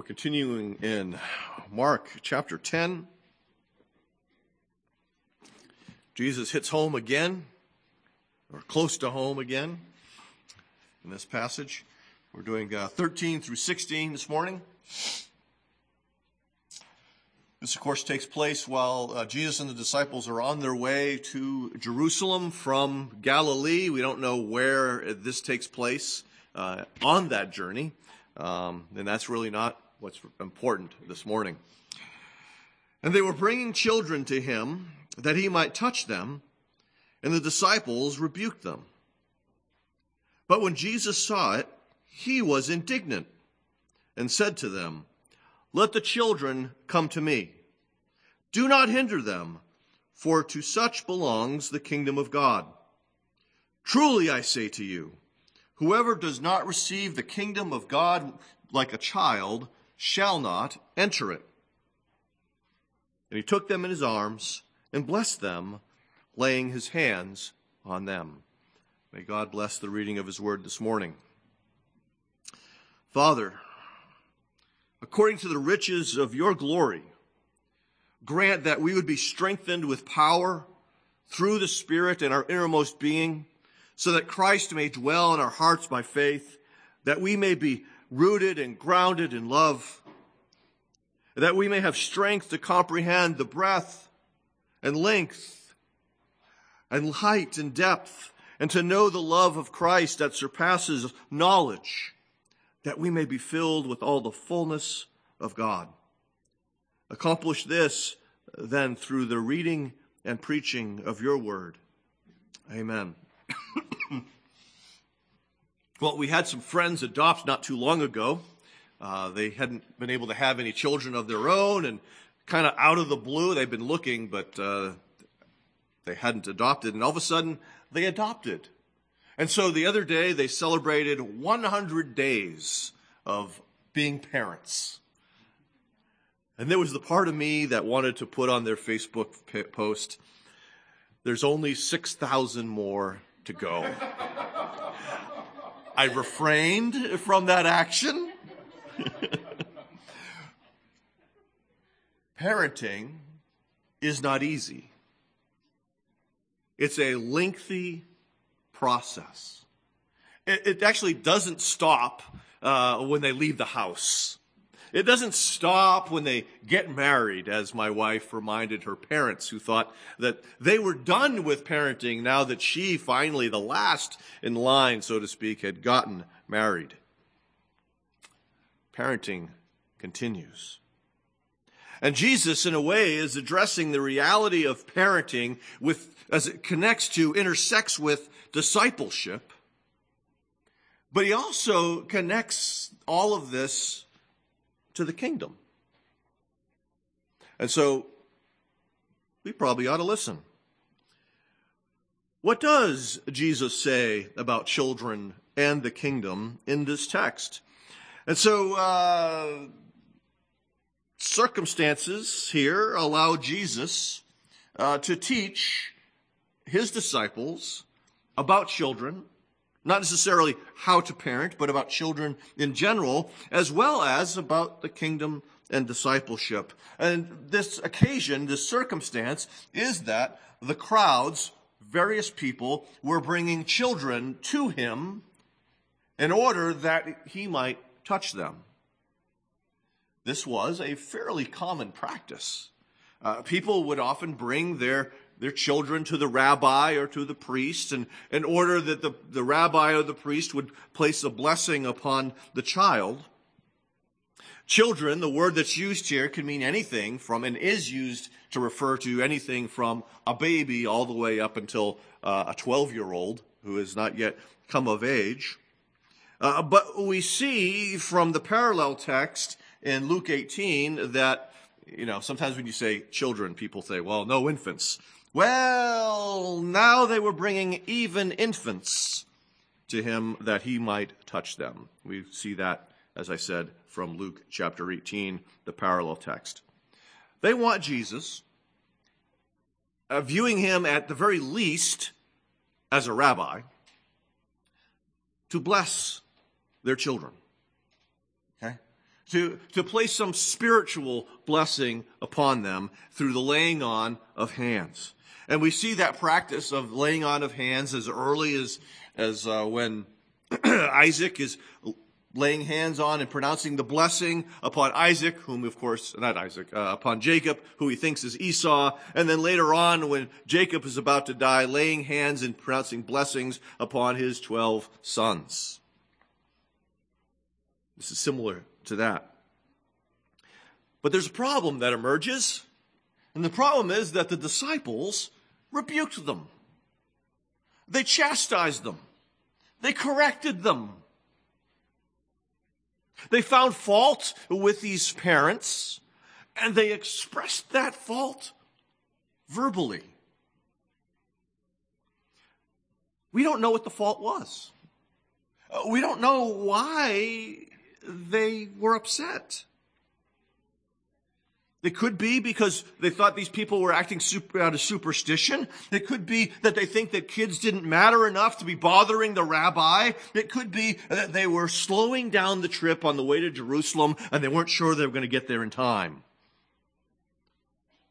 we're continuing in Mark chapter 10. Jesus hits home again, or close to home again, in this passage. We're doing uh, 13 through 16 this morning. This, of course, takes place while uh, Jesus and the disciples are on their way to Jerusalem from Galilee. We don't know where this takes place uh, on that journey, um, and that's really not what's important this morning. And they were bringing children to him that he might touch them, and the disciples rebuked them. But when Jesus saw it, he was indignant and said to them, Let the children come to me. Do not hinder them, for to such belongs the kingdom of God. Truly I say to you, whoever does not receive the kingdom of God like a child shall not enter it. And he took them in his arms and blessed them, laying his hands on them. May God bless the reading of his word this morning. Father, according to the riches of your glory, grant that we would be strengthened with power through the Spirit in our innermost being, so that Christ may dwell in our hearts by faith, that we may be rooted and grounded in love, that we may have strength to comprehend the breadth and length and height and depth, and to know the love of Christ that surpasses knowledge, that we may be filled with all the fullness of God. Accomplish this then through the reading and preaching of your word. Amen. Well, we had some friends adopt not too long ago. Uh, they hadn't been able to have any children of their own, and kind of out of the blue, they've been looking, but uh, they hadn't adopted. And all of a sudden, they adopted. And so the other day, they celebrated 100 days of being parents. And there was the part of me that wanted to put on their Facebook post, there's only 6,000 more to go. I refrained from that action. Parenting is not easy. It's a lengthy process. It, it actually doesn't stop uh, when they leave the house. It doesn't stop when they get married, as my wife reminded her parents who thought that they were done with parenting now that she finally, the last in line, so to speak, had gotten married. Parenting continues. And Jesus, in a way, is addressing the reality of parenting with, as it connects to, intersects with discipleship. But he also connects all of this to the kingdom. And so we probably ought to listen. What does Jesus say about children and the kingdom in this text? And so, uh, circumstances here allow Jesus uh, to teach his disciples about children not necessarily how to parent, but about children in general, as well as about the kingdom and discipleship. And this occasion, this circumstance, is that the crowds, various people, were bringing children to him in order that he might touch them. This was a fairly common practice. Uh, people would often bring their their children to the rabbi or to the priest and in order that the, the rabbi or the priest would place a blessing upon the child. Children, the word that's used here can mean anything from and is used to refer to anything from a baby all the way up until uh, a 12 year old who has not yet come of age. Uh, but we see from the parallel text in Luke 18 that, you know, sometimes when you say children, people say, well, no infants. Well, now they were bringing even infants to him that he might touch them. We see that, as I said, from Luke chapter 18, the parallel text. They want Jesus, uh, viewing him at the very least as a rabbi, to bless their children. Okay? to, to place some spiritual blessing upon them through the laying on of hands. And we see that practice of laying on of hands as early as, as uh, when Isaac is laying hands on and pronouncing the blessing upon Isaac, whom of course, not Isaac, uh, upon Jacob, who he thinks is Esau. And then later on, when Jacob is about to die, laying hands and pronouncing blessings upon his 12 sons. This is similar to that. But there's a problem that emerges. And the problem is that the disciples rebuked them. They chastised them. They corrected them. They found fault with these parents and they expressed that fault verbally. We don't know what the fault was. Uh, we don't know why they were upset. It could be because they thought these people were acting super, out of superstition. It could be that they think that kids didn't matter enough to be bothering the rabbi. It could be that they were slowing down the trip on the way to Jerusalem and they weren't sure they were going to get there in time.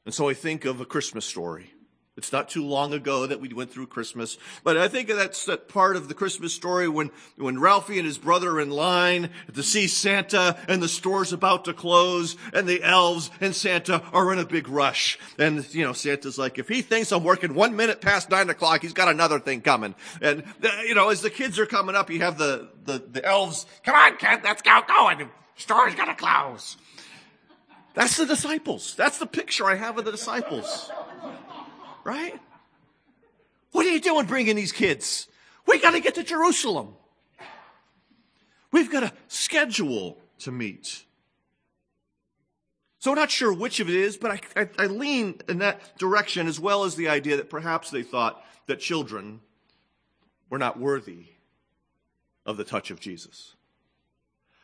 And so I think of a Christmas story. It's not too long ago that we went through Christmas, but I think that's that part of the Christmas story when, when Ralphie and his brother are in line to see Santa and the store's about to close and the elves and Santa are in a big rush. And, you know, Santa's like, if he thinks I'm working one minute past nine o'clock, he's got another thing coming. And, you know, as the kids are coming up, you have the, the, the elves, come on, kid, let's go, go. And the store's gonna close. That's the disciples. That's the picture I have of the disciples right? What are you doing bringing these kids? We got to get to Jerusalem. We've got a schedule to meet. So I'm not sure which of it is, but I, I, I, lean in that direction as well as the idea that perhaps they thought that children were not worthy of the touch of Jesus.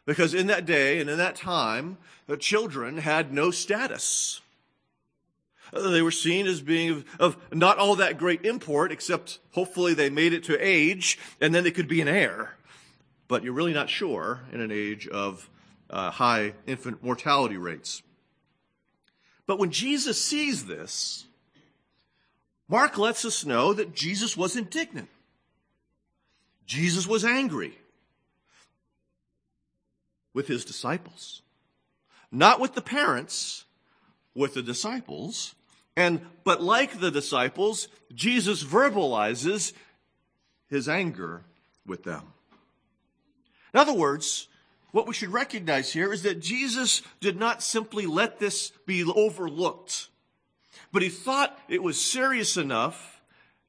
Because in that day and in that time, the children had no status. They were seen as being of, of, not all that great import, except hopefully they made it to age, and then they could be an heir. But you're really not sure in an age of uh, high infant mortality rates. But when Jesus sees this, Mark lets us know that Jesus was indignant. Jesus was angry with his disciples. Not with the parents, with the disciples. And, but like the disciples, Jesus verbalizes his anger with them. In other words, what we should recognize here is that Jesus did not simply let this be overlooked, but he thought it was serious enough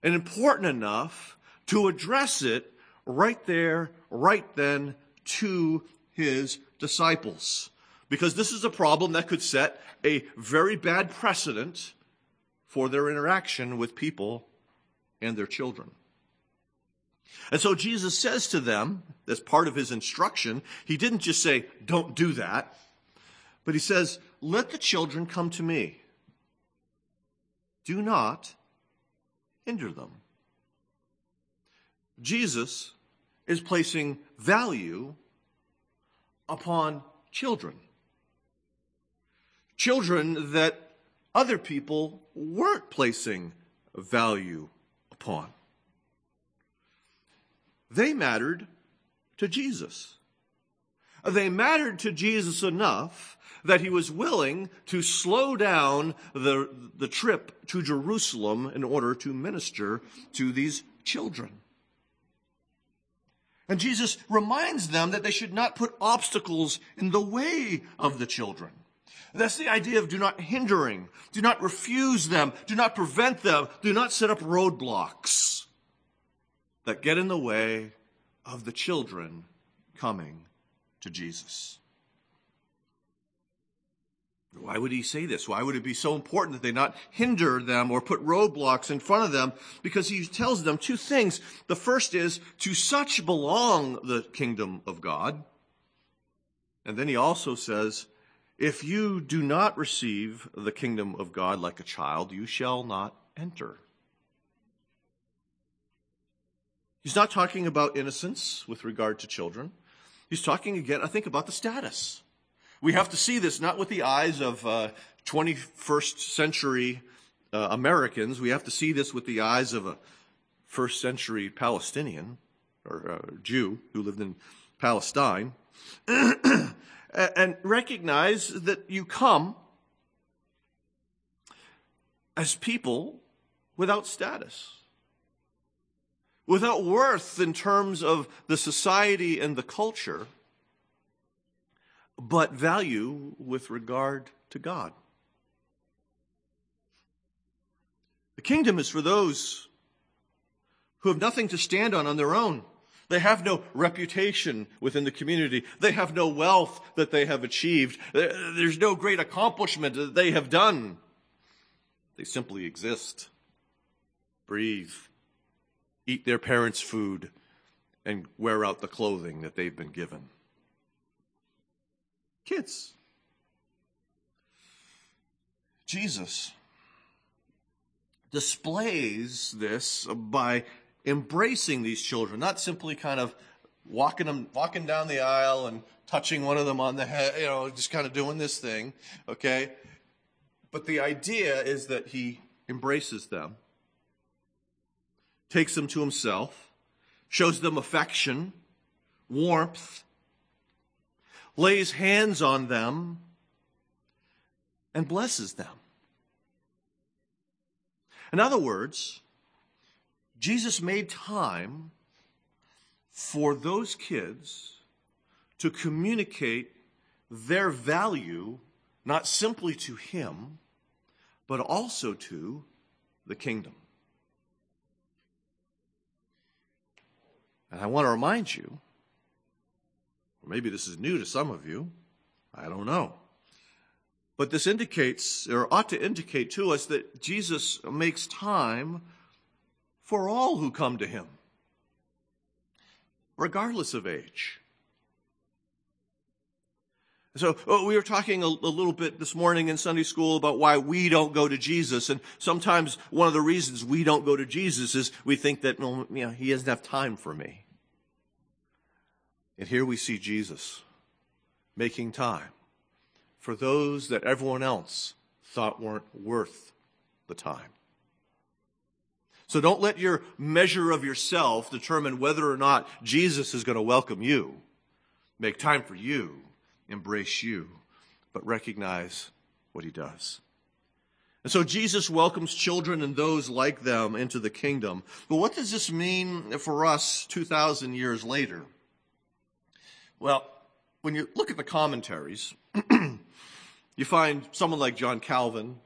and important enough to address it right there, right then to his disciples. Because this is a problem that could set a very bad precedent for their interaction with people and their children. And so Jesus says to them, as part of his instruction, he didn't just say, don't do that, but he says, let the children come to me. Do not hinder them. Jesus is placing value upon children. Children that other people weren't placing value upon. They mattered to Jesus. They mattered to Jesus enough that he was willing to slow down the, the trip to Jerusalem in order to minister to these children. And Jesus reminds them that they should not put obstacles in the way of the children. That's the idea of do not hindering. Do not refuse them. Do not prevent them. Do not set up roadblocks that get in the way of the children coming to Jesus. Why would he say this? Why would it be so important that they not hinder them or put roadblocks in front of them? Because he tells them two things. The first is, to such belong the kingdom of God. And then he also says, if you do not receive the kingdom of God like a child, you shall not enter. He's not talking about innocence with regard to children. He's talking again, I think, about the status. We have to see this not with the eyes of uh, 21st century uh, Americans. We have to see this with the eyes of a first century Palestinian or uh, Jew who lived in Palestine. and recognize that you come as people without status, without worth in terms of the society and the culture, but value with regard to God. The kingdom is for those who have nothing to stand on on their own. They have no reputation within the community. They have no wealth that they have achieved. There's no great accomplishment that they have done. They simply exist, breathe, eat their parents' food, and wear out the clothing that they've been given. Kids. Jesus displays this by embracing these children, not simply kind of walking them, walking down the aisle and touching one of them on the head, you know, just kind of doing this thing, okay? But the idea is that he embraces them, takes them to himself, shows them affection, warmth, lays hands on them, and blesses them. In other words, Jesus made time for those kids to communicate their value not simply to him, but also to the kingdom. And I want to remind you, or maybe this is new to some of you, I don't know. But this indicates, or ought to indicate to us, that Jesus makes time for all who come to him, regardless of age. So oh, we were talking a, a, little bit this morning in Sunday school about why we don't go to Jesus, and sometimes one of the reasons we don't go to Jesus is we think that well, you know, he doesn't have time for me. And here we see Jesus making time for those that everyone else thought weren't worth the time. So don't let your measure of yourself determine whether or not Jesus is going to welcome you. Make time for you, embrace you, but recognize what he does. And so Jesus welcomes children and those like them into the kingdom. But what does this mean for us 2,000 years later? Well, when you look at the commentaries, you find someone like John Calvin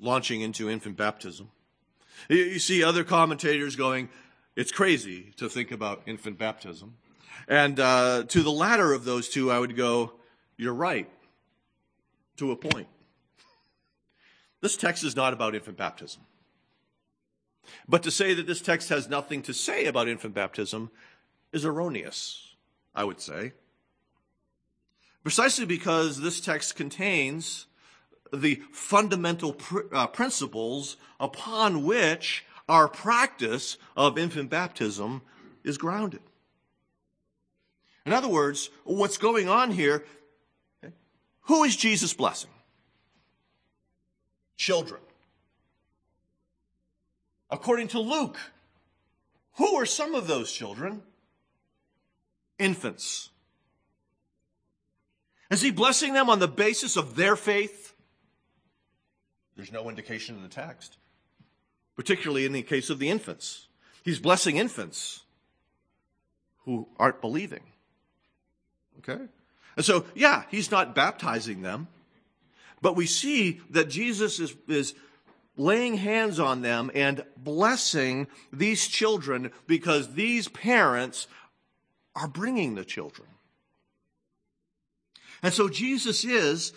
launching into infant baptism. You see other commentators going, it's crazy to think about infant baptism. And uh, to the latter of those two, I would go, you're right, to a point. This text is not about infant baptism. But to say that this text has nothing to say about infant baptism is erroneous, I would say. Precisely because this text contains the fundamental pr- uh, principles upon which our practice of infant baptism is grounded. In other words, what's going on here, who is Jesus blessing? Children. According to Luke, who are some of those children? Infants. Is he blessing them on the basis of their faith? There's no indication in the text, particularly in the case of the infants. He's blessing infants who aren't believing. Okay? And so, yeah, he's not baptizing them, but we see that Jesus is, is laying hands on them and blessing these children because these parents are bringing the children. And so Jesus is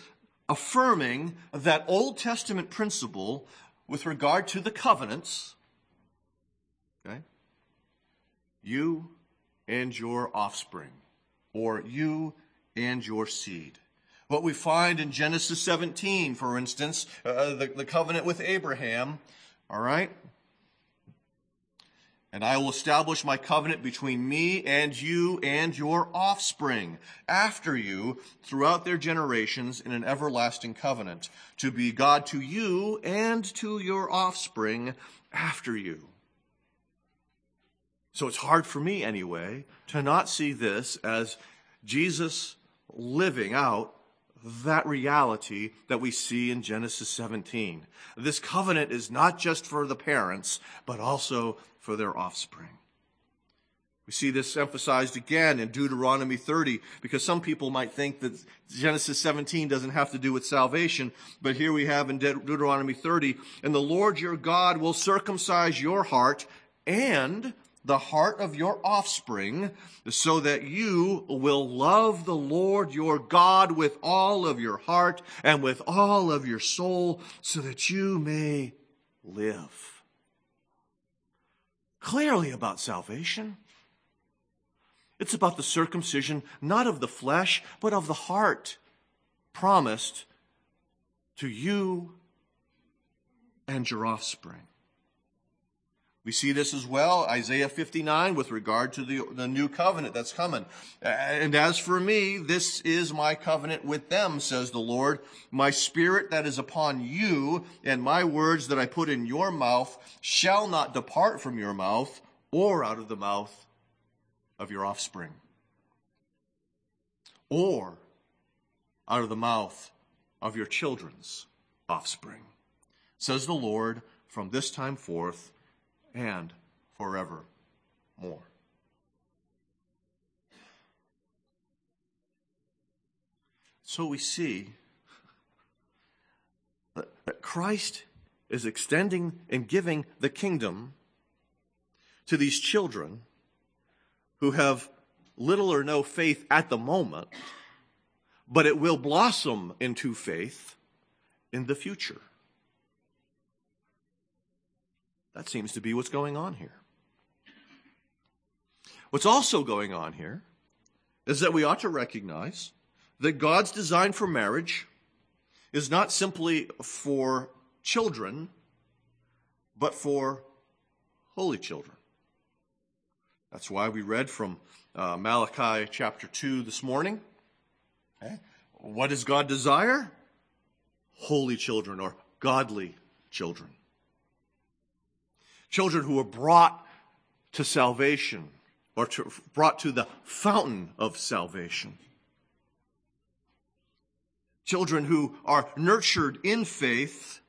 affirming that Old Testament principle with regard to the covenants. Okay? You and your offspring, or you and your seed. What we find in Genesis 17, for instance, uh, the, the covenant with Abraham, all right? And I will establish my covenant between me and you and your offspring after you throughout their generations in an everlasting covenant to be God to you and to your offspring after you. So it's hard for me anyway to not see this as Jesus living out that reality that we see in Genesis 17. This covenant is not just for the parents, but also for their offspring. We see this emphasized again in Deuteronomy 30 because some people might think that Genesis 17 doesn't have to do with salvation, but here we have in De- Deuteronomy 30, and the Lord your God will circumcise your heart and the heart of your offspring, so that you will love the Lord your God with all of your heart and with all of your soul, so that you may live. Clearly about salvation. It's about the circumcision, not of the flesh, but of the heart, promised to you and your offspring. We see this as well, Isaiah 59, with regard to the, the new covenant that's coming. And as for me, this is my covenant with them, says the Lord. My spirit that is upon you and my words that I put in your mouth shall not depart from your mouth or out of the mouth of your offspring or out of the mouth of your children's offspring, says the Lord from this time forth and forevermore. So we see that Christ is extending and giving the kingdom to these children who have little or no faith at the moment, but it will blossom into faith in the future. That seems to be what's going on here. What's also going on here is that we ought to recognize that God's design for marriage is not simply for children, but for holy children. That's why we read from uh, Malachi chapter 2 this morning. Okay. What does God desire? Holy children or godly children children who were brought to salvation or to, brought to the fountain of salvation. Children who are nurtured in faith,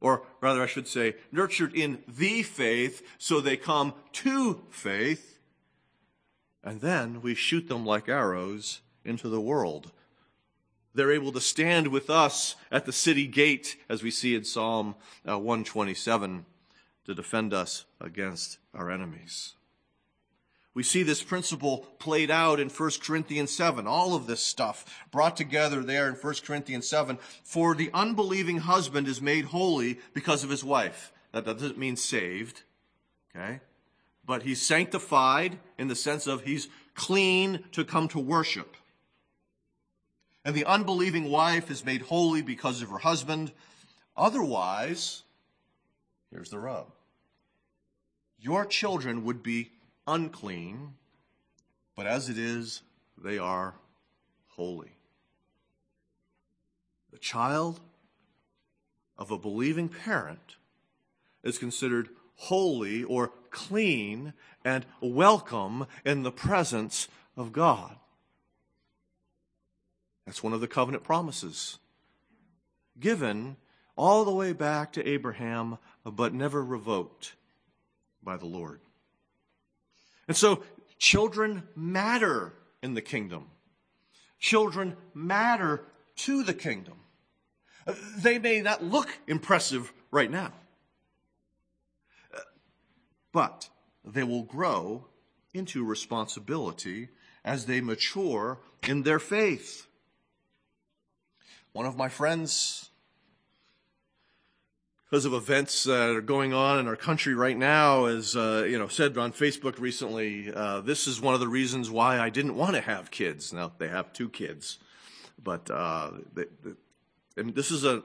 or rather, I should say, nurtured in the faith, so they come to faith, and then we shoot them like arrows into the world. They're able to stand with us at the city gate, as we see in Psalm uh, 127 to defend us against our enemies. We see this principle played out in 1 Corinthians 7. All of this stuff brought together there in 1 Corinthians 7. For the unbelieving husband is made holy because of his wife. That doesn't mean saved. Okay? But he's sanctified in the sense of he's clean to come to worship. And the unbelieving wife is made holy because of her husband. Otherwise, here's the rub your children would be unclean, but as it is, they are holy. The child of a believing parent is considered holy or clean and welcome in the presence of God. That's one of the covenant promises given all the way back to Abraham, but never revoked by the Lord. And so children matter in the kingdom. Children matter to the kingdom. They may not look impressive right now, but they will grow into responsibility as they mature in their faith. One of my friends because of events that are going on in our country right now, as uh, you know, said on Facebook recently, uh, this is one of the reasons why I didn't want to have kids. Now they have two kids, but uh, they, they, this is a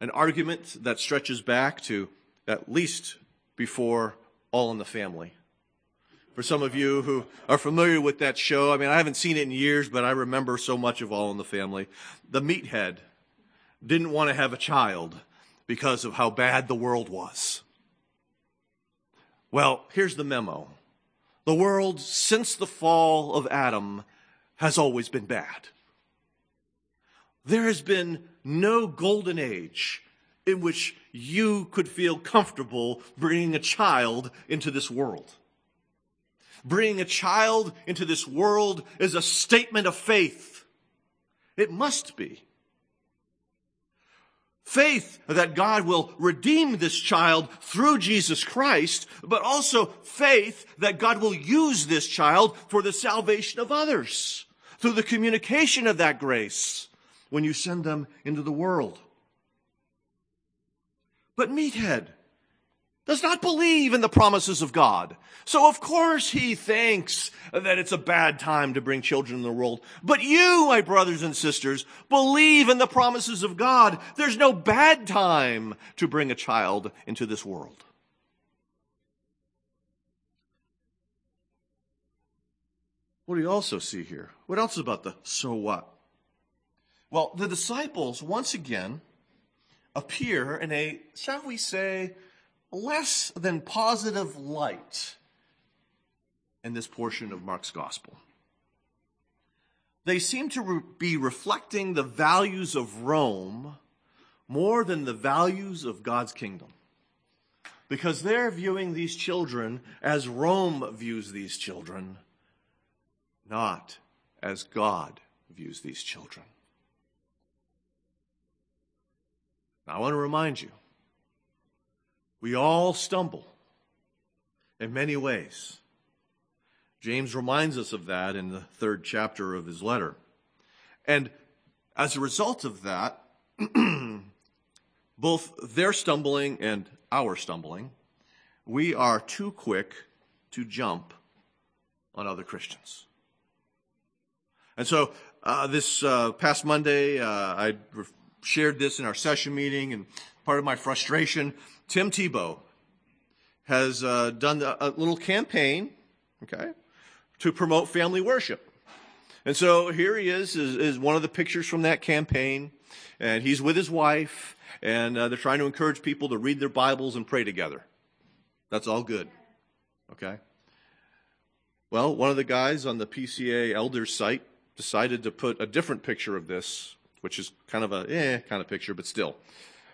an argument that stretches back to at least before All in the Family For some of you who are familiar with that show, I mean, I haven't seen it in years, but I remember so much of All in the Family. The meathead didn't want to have a child because of how bad the world was. Well, here's the memo. The world, since the fall of Adam, has always been bad. There has been no golden age in which you could feel comfortable bringing a child into this world. Bringing a child into this world is a statement of faith. It must be. Faith that God will redeem this child through Jesus Christ, but also faith that God will use this child for the salvation of others through the communication of that grace when you send them into the world. But Meathead does not believe in the promises of God. So of course he thinks that it's a bad time to bring children in the world. But you, my brothers and sisters, believe in the promises of God. There's no bad time to bring a child into this world. What do you also see here? What else about the so what? Well, the disciples once again appear in a, shall we say, less than positive light in this portion of Mark's gospel. They seem to re- be reflecting the values of Rome more than the values of God's kingdom. Because they're viewing these children as Rome views these children, not as God views these children. I want to remind you we all stumble in many ways. James reminds us of that in the third chapter of his letter. And as a result of that, both their stumbling and our stumbling, we are too quick to jump on other Christians. And so, uh, this uh, past Monday, uh, I shared this in our session meeting, and part of my frustration Tim Tebow has uh, done a little campaign, okay, to promote family worship. And so here he is, is, is one of the pictures from that campaign, and he's with his wife, and uh, they're trying to encourage people to read their Bibles and pray together. That's all good, okay? Well, one of the guys on the PCA elders site decided to put a different picture of this, which is kind of a eh kind of picture, but still,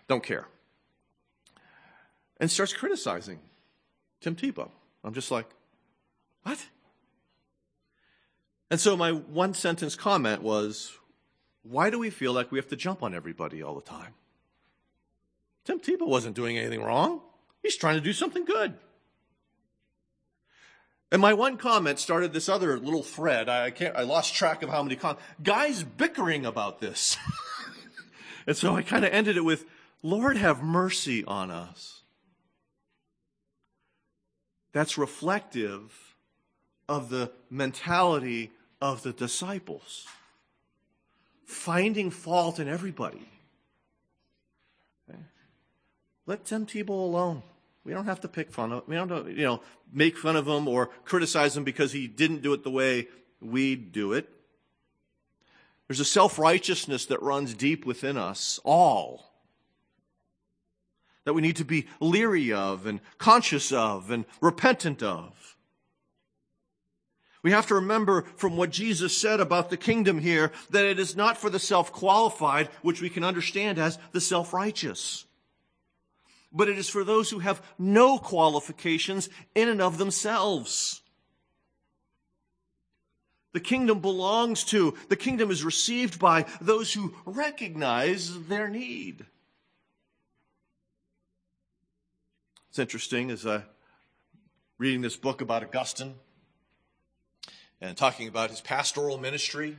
don't care and starts criticizing Tim Tebow. I'm just like, what? And so my one sentence comment was, why do we feel like we have to jump on everybody all the time? Tim Tebow wasn't doing anything wrong. He's trying to do something good. And my one comment started this other little thread. I can't, I lost track of how many comments. Guys bickering about this. and so I kind of ended it with, Lord have mercy on us. That's reflective of the mentality of the disciples. Finding fault in everybody. Let Tim Tebow alone. We don't have to pick fun of. We don't, you know, make fun of him or criticize him because he didn't do it the way we do it. There's a self righteousness that runs deep within us all that we need to be leery of and conscious of and repentant of. We have to remember from what Jesus said about the kingdom here that it is not for the self-qualified, which we can understand as the self-righteous. But it is for those who have no qualifications in and of themselves. The kingdom belongs to, the kingdom is received by those who recognize their need. It's interesting as I reading this book about Augustine and talking about his pastoral ministry,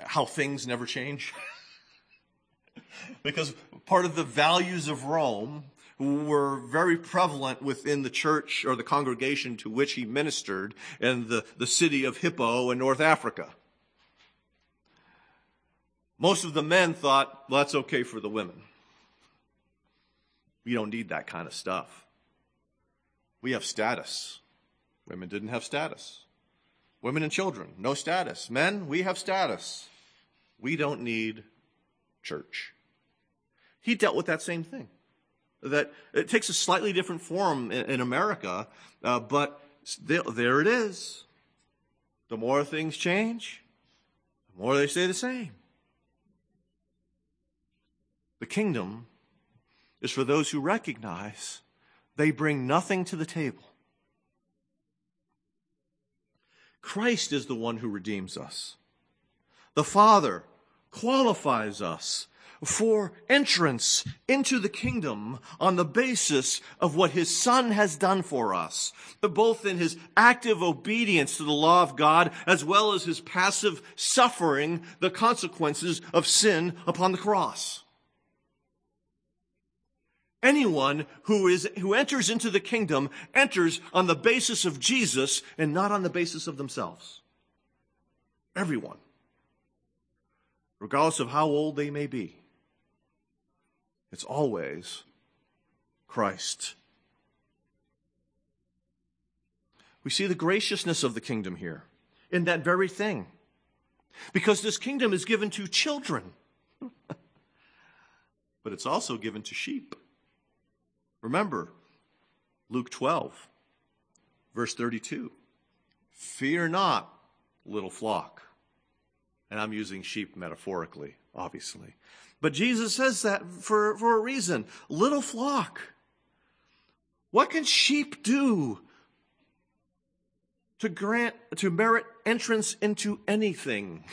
how things never change. because part of the values of Rome were very prevalent within the church or the congregation to which he ministered in the, the city of Hippo in North Africa. Most of the men thought, well, that's okay for the women. We don't need that kind of stuff. We have status. Women didn't have status. Women and children, no status. Men, we have status. We don't need church. He dealt with that same thing. That it takes a slightly different form in, in America, uh, but there, there it is. The more things change, the more they stay the same. The kingdom is for those who recognize they bring nothing to the table. Christ is the one who redeems us. The Father qualifies us for entrance into the kingdom on the basis of what his son has done for us, both in his active obedience to the law of God as well as his passive suffering the consequences of sin upon the cross. Anyone who is, who enters into the kingdom enters on the basis of Jesus and not on the basis of themselves. Everyone. Regardless of how old they may be. It's always Christ. We see the graciousness of the kingdom here in that very thing. Because this kingdom is given to children, but it's also given to sheep. Remember, Luke 12, verse 32. Fear not, little flock. And I'm using sheep metaphorically, obviously. But Jesus says that for, for a reason. Little flock. What can sheep do to grant, to merit entrance into anything?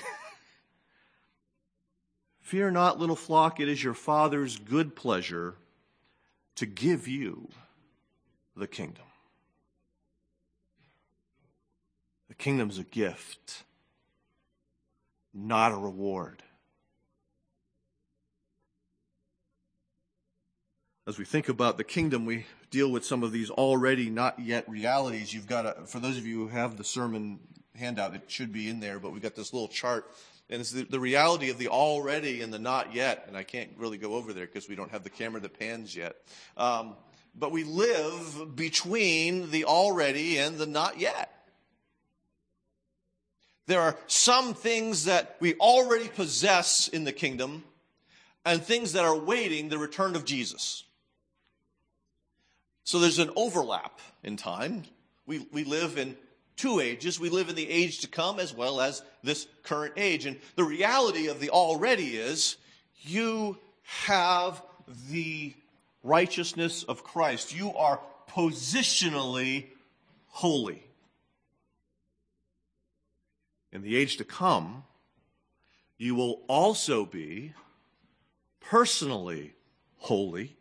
Fear not, little flock, it is your Father's good pleasure to give you the kingdom. The kingdom's a gift, not a reward. As we think about the kingdom, we deal with some of these already not yet realities. You've got to, for those of you who have the sermon handout, it should be in there, but we've got this little chart and it's the, the, reality of the already and the not yet. And I can't really go over there because we don't have the camera that pans yet. Um, but we live between the already and the not yet. There are some things that we already possess in the kingdom and things that are waiting the return of Jesus. So there's an overlap in time. We, we live in two ages. We live in the age to come as well as this current age. And the reality of the already is you have the righteousness of Christ. You are positionally holy. In the age to come, you will also be personally holy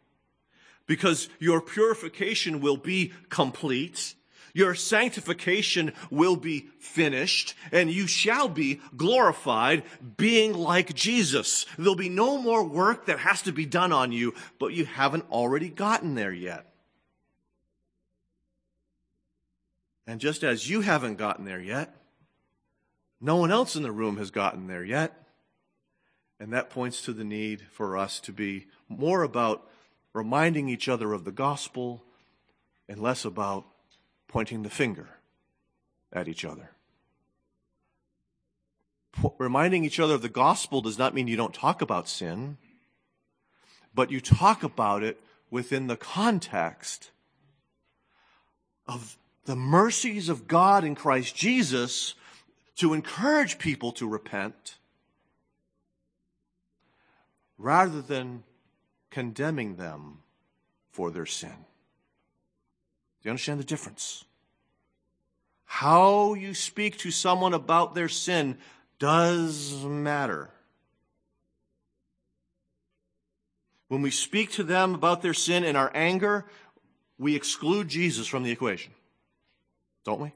because your purification will be complete your sanctification will be finished and you shall be glorified being like Jesus. There'll be no more work that has to be done on you, but you haven't already gotten there yet. And just as you haven't gotten there yet, no one else in the room has gotten there yet. And that points to the need for us to be more about reminding each other of the gospel and less about pointing the finger at each other. Reminding each other of the gospel does not mean you don't talk about sin, but you talk about it within the context of the mercies of God in Christ Jesus to encourage people to repent rather than condemning them for their sin. Do you understand the difference? How you speak to someone about their sin does matter. When we speak to them about their sin in our anger, we exclude Jesus from the equation. Don't we?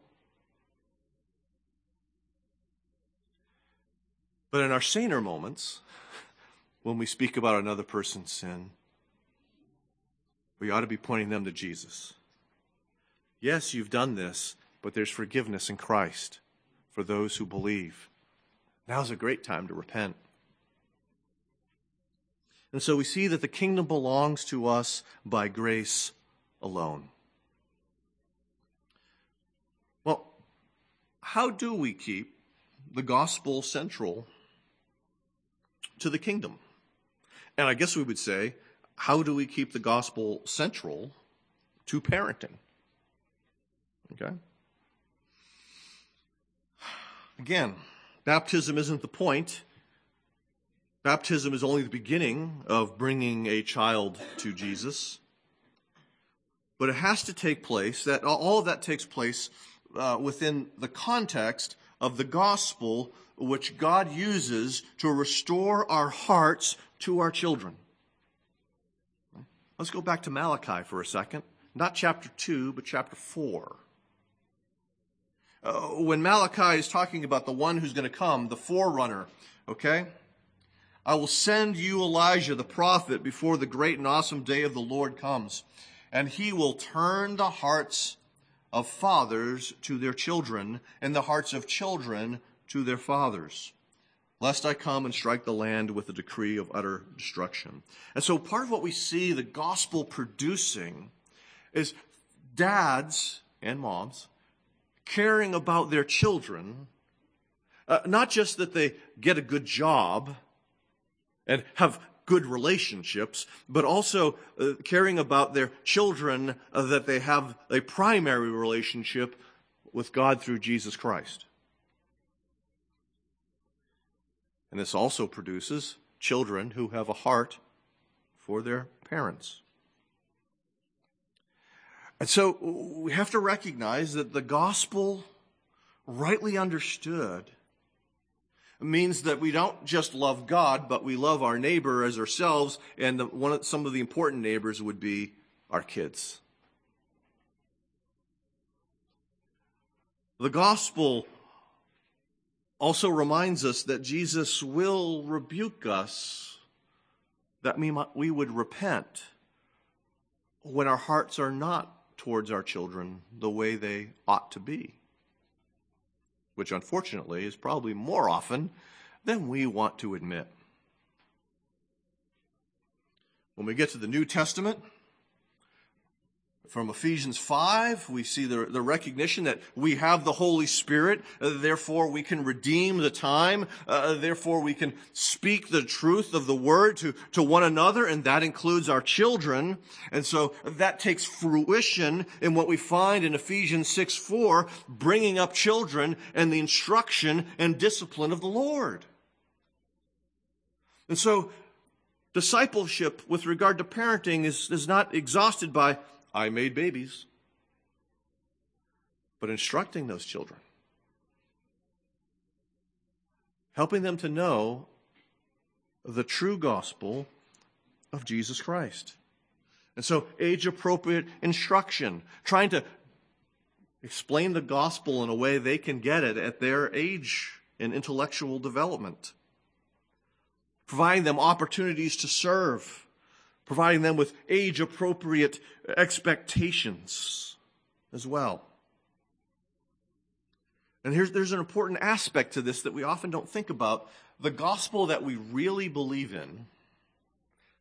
But in our saner moments, when we speak about another person's sin, we ought to be pointing them to Jesus. Yes, you've done this, but there's forgiveness in Christ for those who believe. Now's a great time to repent. And so we see that the kingdom belongs to us by grace alone. Well, how do we keep the gospel central to the kingdom? And I guess we would say, how do we keep the gospel central to parenting? Okay? Again, baptism isn't the point. Baptism is only the beginning of bringing a child to Jesus. But it has to take place, that all of that takes place uh, within the context of the gospel which God uses to restore our hearts to our children. Let's go back to Malachi for a second. Not chapter 2, but chapter 4. Uh, when Malachi is talking about the one who's going to come, the forerunner, okay? I will send you Elijah the prophet before the great and awesome day of the Lord comes, and he will turn the hearts of fathers to their children, and the hearts of children to their fathers, lest I come and strike the land with a decree of utter destruction. And so part of what we see the gospel producing is dads and moms caring about their children, uh, not just that they get a good job, and have good relationships, but also uh, caring about their children uh, that they have a primary relationship with God through Jesus Christ. And this also produces children who have a heart for their parents. And so we have to recognize that the gospel, rightly understood, means that we don't just love God, but we love our neighbor as ourselves. And the, one of, some of the important neighbors would be our kids. The gospel also reminds us that Jesus will rebuke us, that we, we would repent when our hearts are not towards our children the way they ought to be which unfortunately is probably more often than we want to admit. When we get to the New Testament, from Ephesians 5, we see the, the recognition that we have the Holy Spirit, uh, therefore we can redeem the time, uh, therefore we can speak the truth of the Word to, to one another, and that includes our children. And so that takes fruition in what we find in Ephesians 6 4, bringing up children and the instruction and discipline of the Lord. And so discipleship with regard to parenting is, is not exhausted by I made babies, but instructing those children, helping them to know the true gospel of Jesus Christ. And so, age appropriate instruction, trying to explain the gospel in a way they can get it at their age and intellectual development, providing them opportunities to serve providing them with age appropriate expectations as well. And here's, there's an important aspect to this that we often don't think about. The gospel that we really believe in,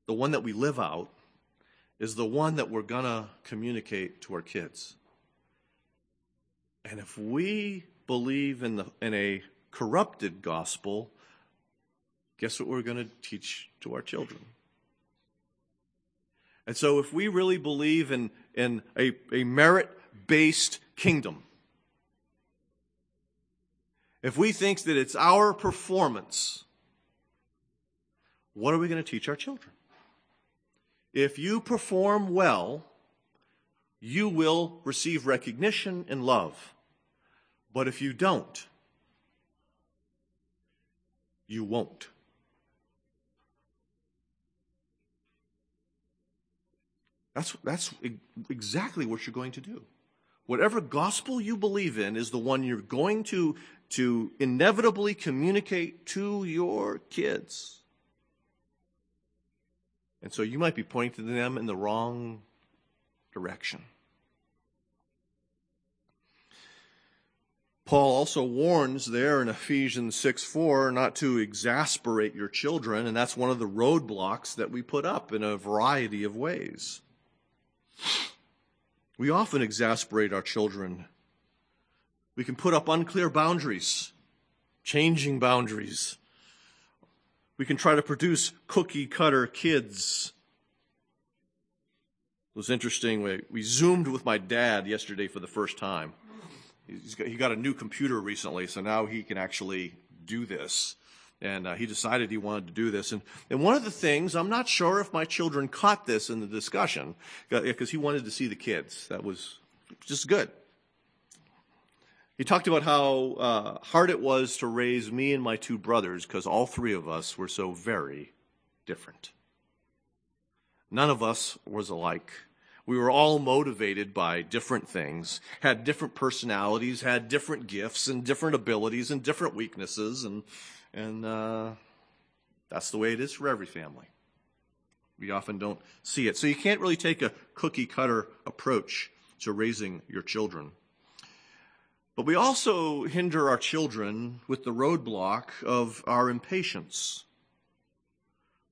the one that we live out, is the one that we're going to communicate to our kids. And if we believe in, the, in a corrupted gospel, guess what we're going to teach to our children? And so if we really believe in, in a, a merit based kingdom, if we think that it's our performance, what are we going to teach our children? If you perform well, you will receive recognition and love. But if you don't, you won't. That's, that's exactly what you're going to do. Whatever gospel you believe in is the one you're going to, to inevitably communicate to your kids. And so you might be pointing them in the wrong direction. Paul also warns there in Ephesians 6 4 not to exasperate your children, and that's one of the roadblocks that we put up in a variety of ways. We often exasperate our children We can put up unclear boundaries, changing boundaries. We can try to produce cookie cutter kids. It was interesting. We, we zoomed with my dad yesterday for the first time. Got, he got a new computer recently, so now he can actually do this. And uh, he decided he wanted to do this. And, and one of the things, I'm not sure if my children caught this in the discussion, because uh, he wanted to see the kids. That was just good. He talked about how uh, hard it was to raise me and my two brothers because all three of us were so very different. None of us was alike. We were all motivated by different things, had different personalities, had different gifts and different abilities and different weaknesses, and and uh, that's the way it is for every family. We often don't see it, so you can't really take a cookie cutter approach to raising your children. But we also hinder our children with the roadblock of our impatience,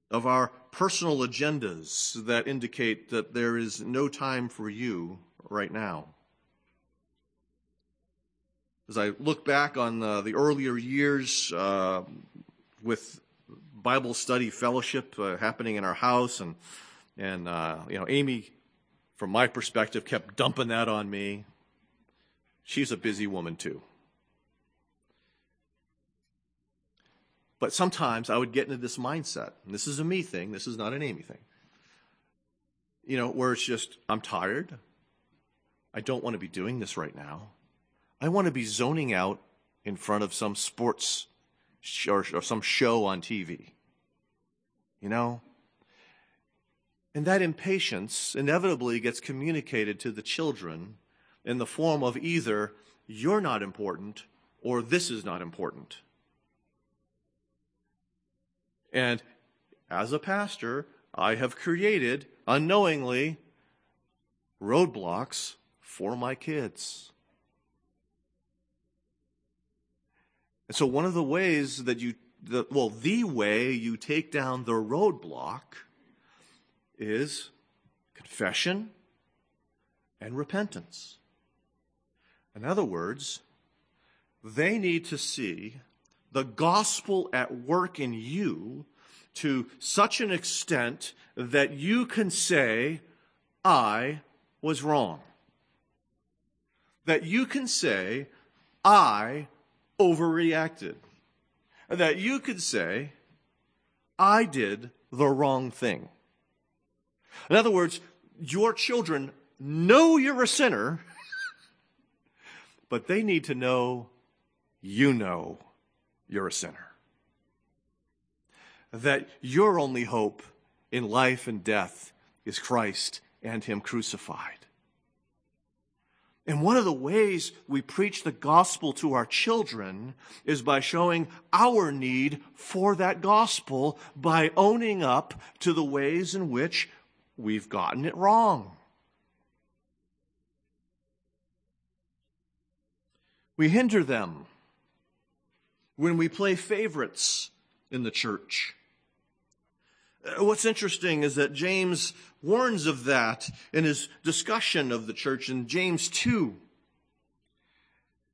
of our personal agendas that indicate that there is no time for you right now. As I look back on the earlier years uh, with Bible study fellowship uh, happening in our house, and and uh, you know, Amy, from my perspective, kept dumping that on me. She's a busy woman too. But sometimes I would get into this mindset, and this is a me thing, this is not an Amy thing. You know, where it's just, I'm tired. I don't want to be doing this right now. I want to be zoning out in front of some sports sh- or, or some show on TV. You know? And that impatience inevitably gets communicated to the children in the form of either you're not important or this is not important. And as a pastor, I have created unknowingly roadblocks for my kids. And so, one of the ways that you, the, well, the way you take down the roadblock is confession and repentance. In other words, they need to see the gospel at work in you to such an extent that you can say, I was wrong. That you can say, I overreacted. That you could say, I did the wrong thing. In other words, your children know you're a sinner but they need to know you know you're a sinner. That your only hope in life and death is Christ and Him crucified. And one of the ways we preach the gospel to our children is by showing our need for that gospel by owning up to the ways in which we've gotten it wrong. We hinder them when we play favorites in the church. Uh, what's interesting is that James warns of that in his discussion of the church in James 2.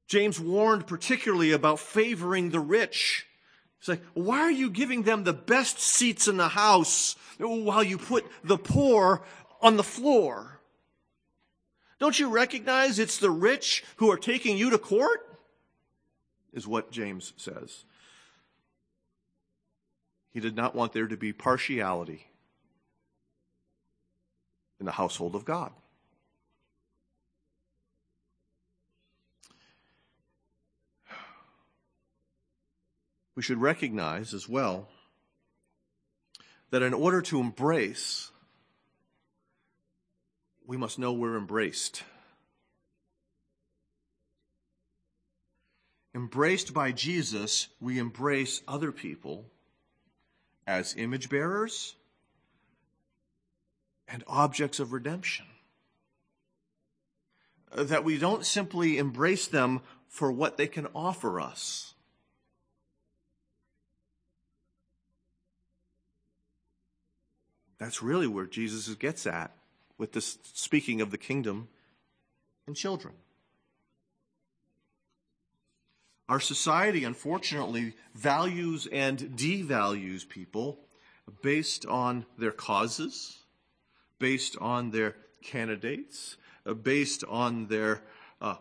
James warned particularly about favoring the rich. He's like, why are you giving them the best seats in the house while you put the poor on the floor? Don't you recognize it's the rich who are taking you to court? Is what James says. He did not want there to be partiality in the household of God. We should recognize as well that in order to embrace we must know we're embraced. Embraced by Jesus, we embrace other people as image bearers and objects of redemption. Uh, that we don't simply embrace them for what they can offer us. That's really where Jesus gets at with this speaking of the kingdom and children. Our society, unfortunately, values and devalues people based on their causes, based on their candidates, uh, based on their uh,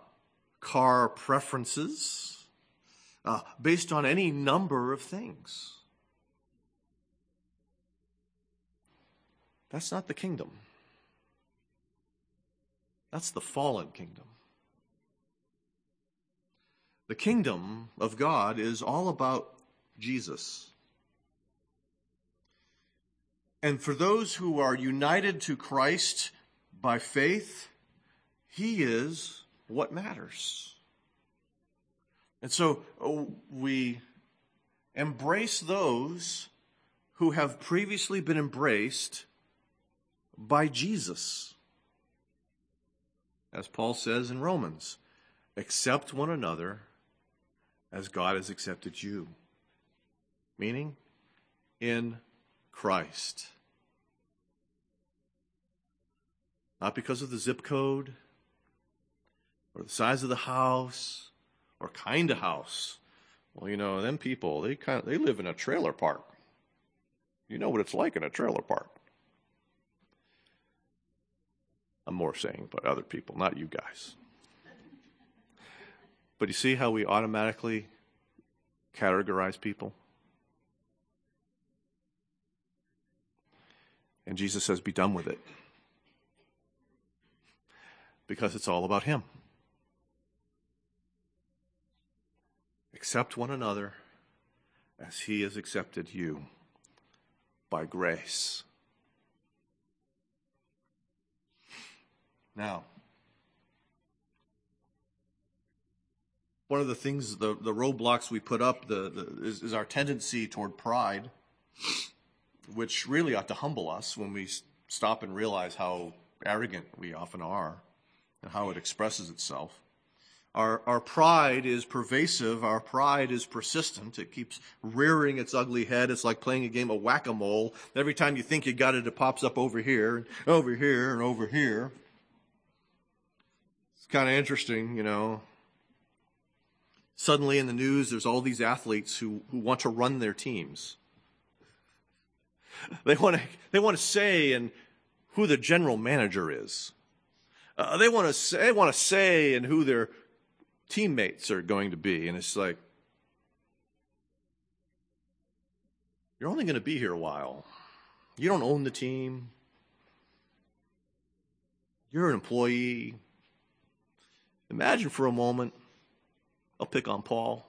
car preferences, uh, based on any number of things. That's not the kingdom. That's the fallen kingdom. The kingdom of God is all about Jesus. And for those who are united to Christ by faith, He is what matters. And so oh, we embrace those who have previously been embraced by Jesus. As Paul says in Romans, accept one another as God has accepted you. Meaning, in Christ. Not because of the zip code, or the size of the house, or kind of house. Well, you know, them people, they kind of, they live in a trailer park. You know what it's like in a trailer park. I'm more saying, but other people, not you guys. But you see how we automatically categorize people? And Jesus says, Be done with it. Because it's all about Him. Accept one another as He has accepted you by grace. Now, one of the things, the, the roadblocks we put up the, the is, is, our tendency toward pride, which really ought to humble us when we stop and realize how arrogant we often are and how it expresses itself. Our, our pride is pervasive. Our pride is persistent. It keeps rearing its ugly head. It's like playing a game of whack-a-mole. Every time you think you got it, it pops up over here, and over here, and over here. It's kind of interesting, you know suddenly in the news there's all these athletes who, who want to run their teams. They want to, they want to say and who the general manager is. Uh, they want to say, they want to say and who their teammates are going to be. And it's like, you're only going to be here a while. You don't own the team. You're an employee. Imagine for a moment I'll pick on Paul.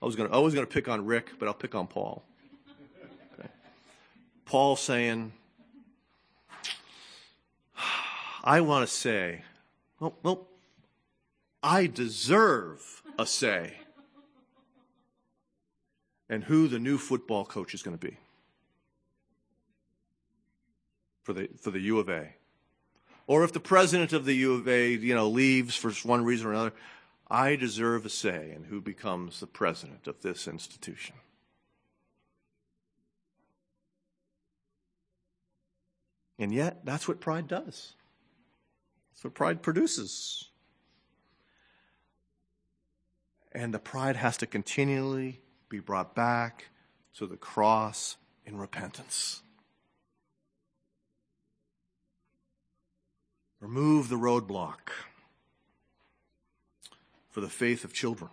I was going to, I was going to pick on Rick, but I'll pick on Paul. Okay. Paul saying, I want to say, well, well, I deserve a say and who the new football coach is going to be for the, for the U of A. Or if the president of the U of A, you know, leaves for one reason or another, I deserve a say in who becomes the president of this institution. And yet, that's what pride does. That's what pride produces. And the pride has to continually be brought back to the cross in repentance. Remove the roadblock for the faith of children,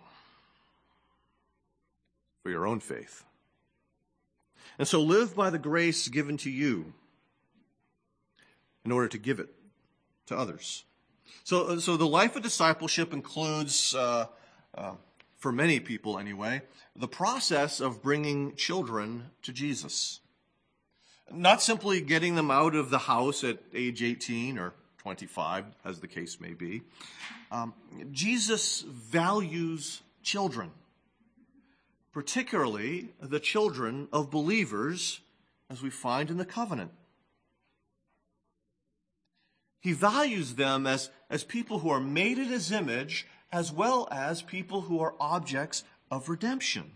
for your own faith. And so live by the grace given to you in order to give it to others. So, so the life of discipleship includes, uh, uh, for many people anyway, the process of bringing children to Jesus. Not simply getting them out of the house at age 18 or 25, as the case may be. Um, Jesus values children, particularly the children of believers, as we find in the covenant. He values them as, as people who are made in his image, as well as people who are objects of redemption.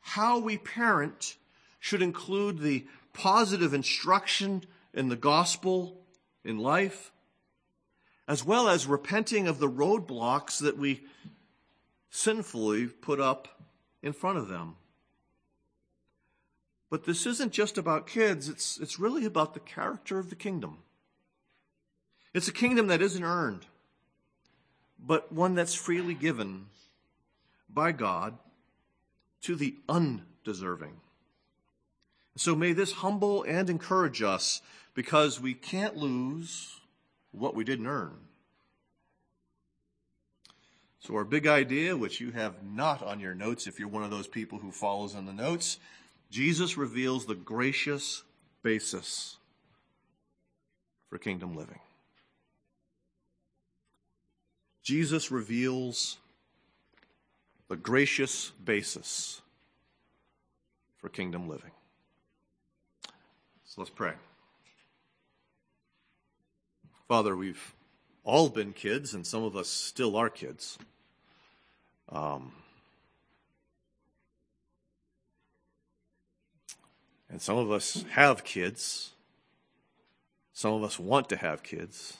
How we parent should include the positive instruction in the gospel, in life, as well as repenting of the roadblocks that we sinfully put up in front of them. But this isn't just about kids, it's, it's really about the character of the kingdom. It's a kingdom that isn't earned, but one that's freely given by God to the undeserving. So may this humble and encourage us because we can't lose what we didn't earn. So, our big idea, which you have not on your notes if you're one of those people who follows in the notes, Jesus reveals the gracious basis for kingdom living. Jesus reveals the gracious basis for kingdom living. So let's pray. Father, we've all been kids, and some of us still are kids. Um, and some of us have kids. Some of us want to have kids.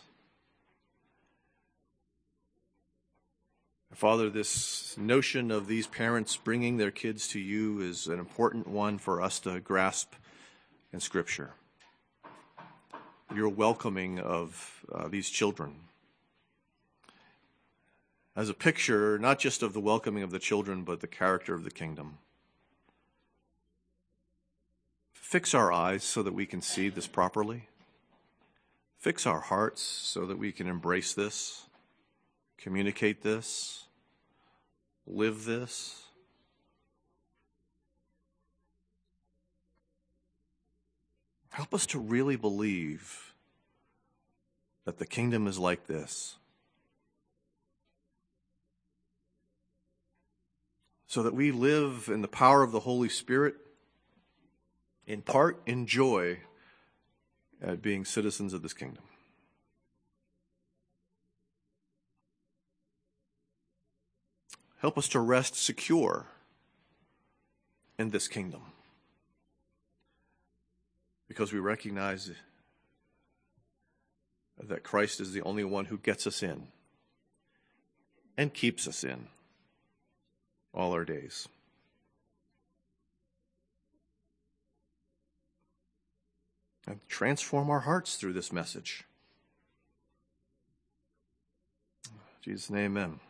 Father, this notion of these parents bringing their kids to you is an important one for us to grasp in Scripture. Your welcoming of uh, these children as a picture, not just of the welcoming of the children, but the character of the kingdom. Fix our eyes so that we can see this properly. Fix our hearts so that we can embrace this, communicate this, live this. Help us to really believe that the kingdom is like this. So that we live in the power of the Holy Spirit, in part in joy at being citizens of this kingdom. Help us to rest secure in this kingdom because we recognize that Christ is the only one who gets us in and keeps us in all our days. And transform our hearts through this message. In Jesus' name, amen.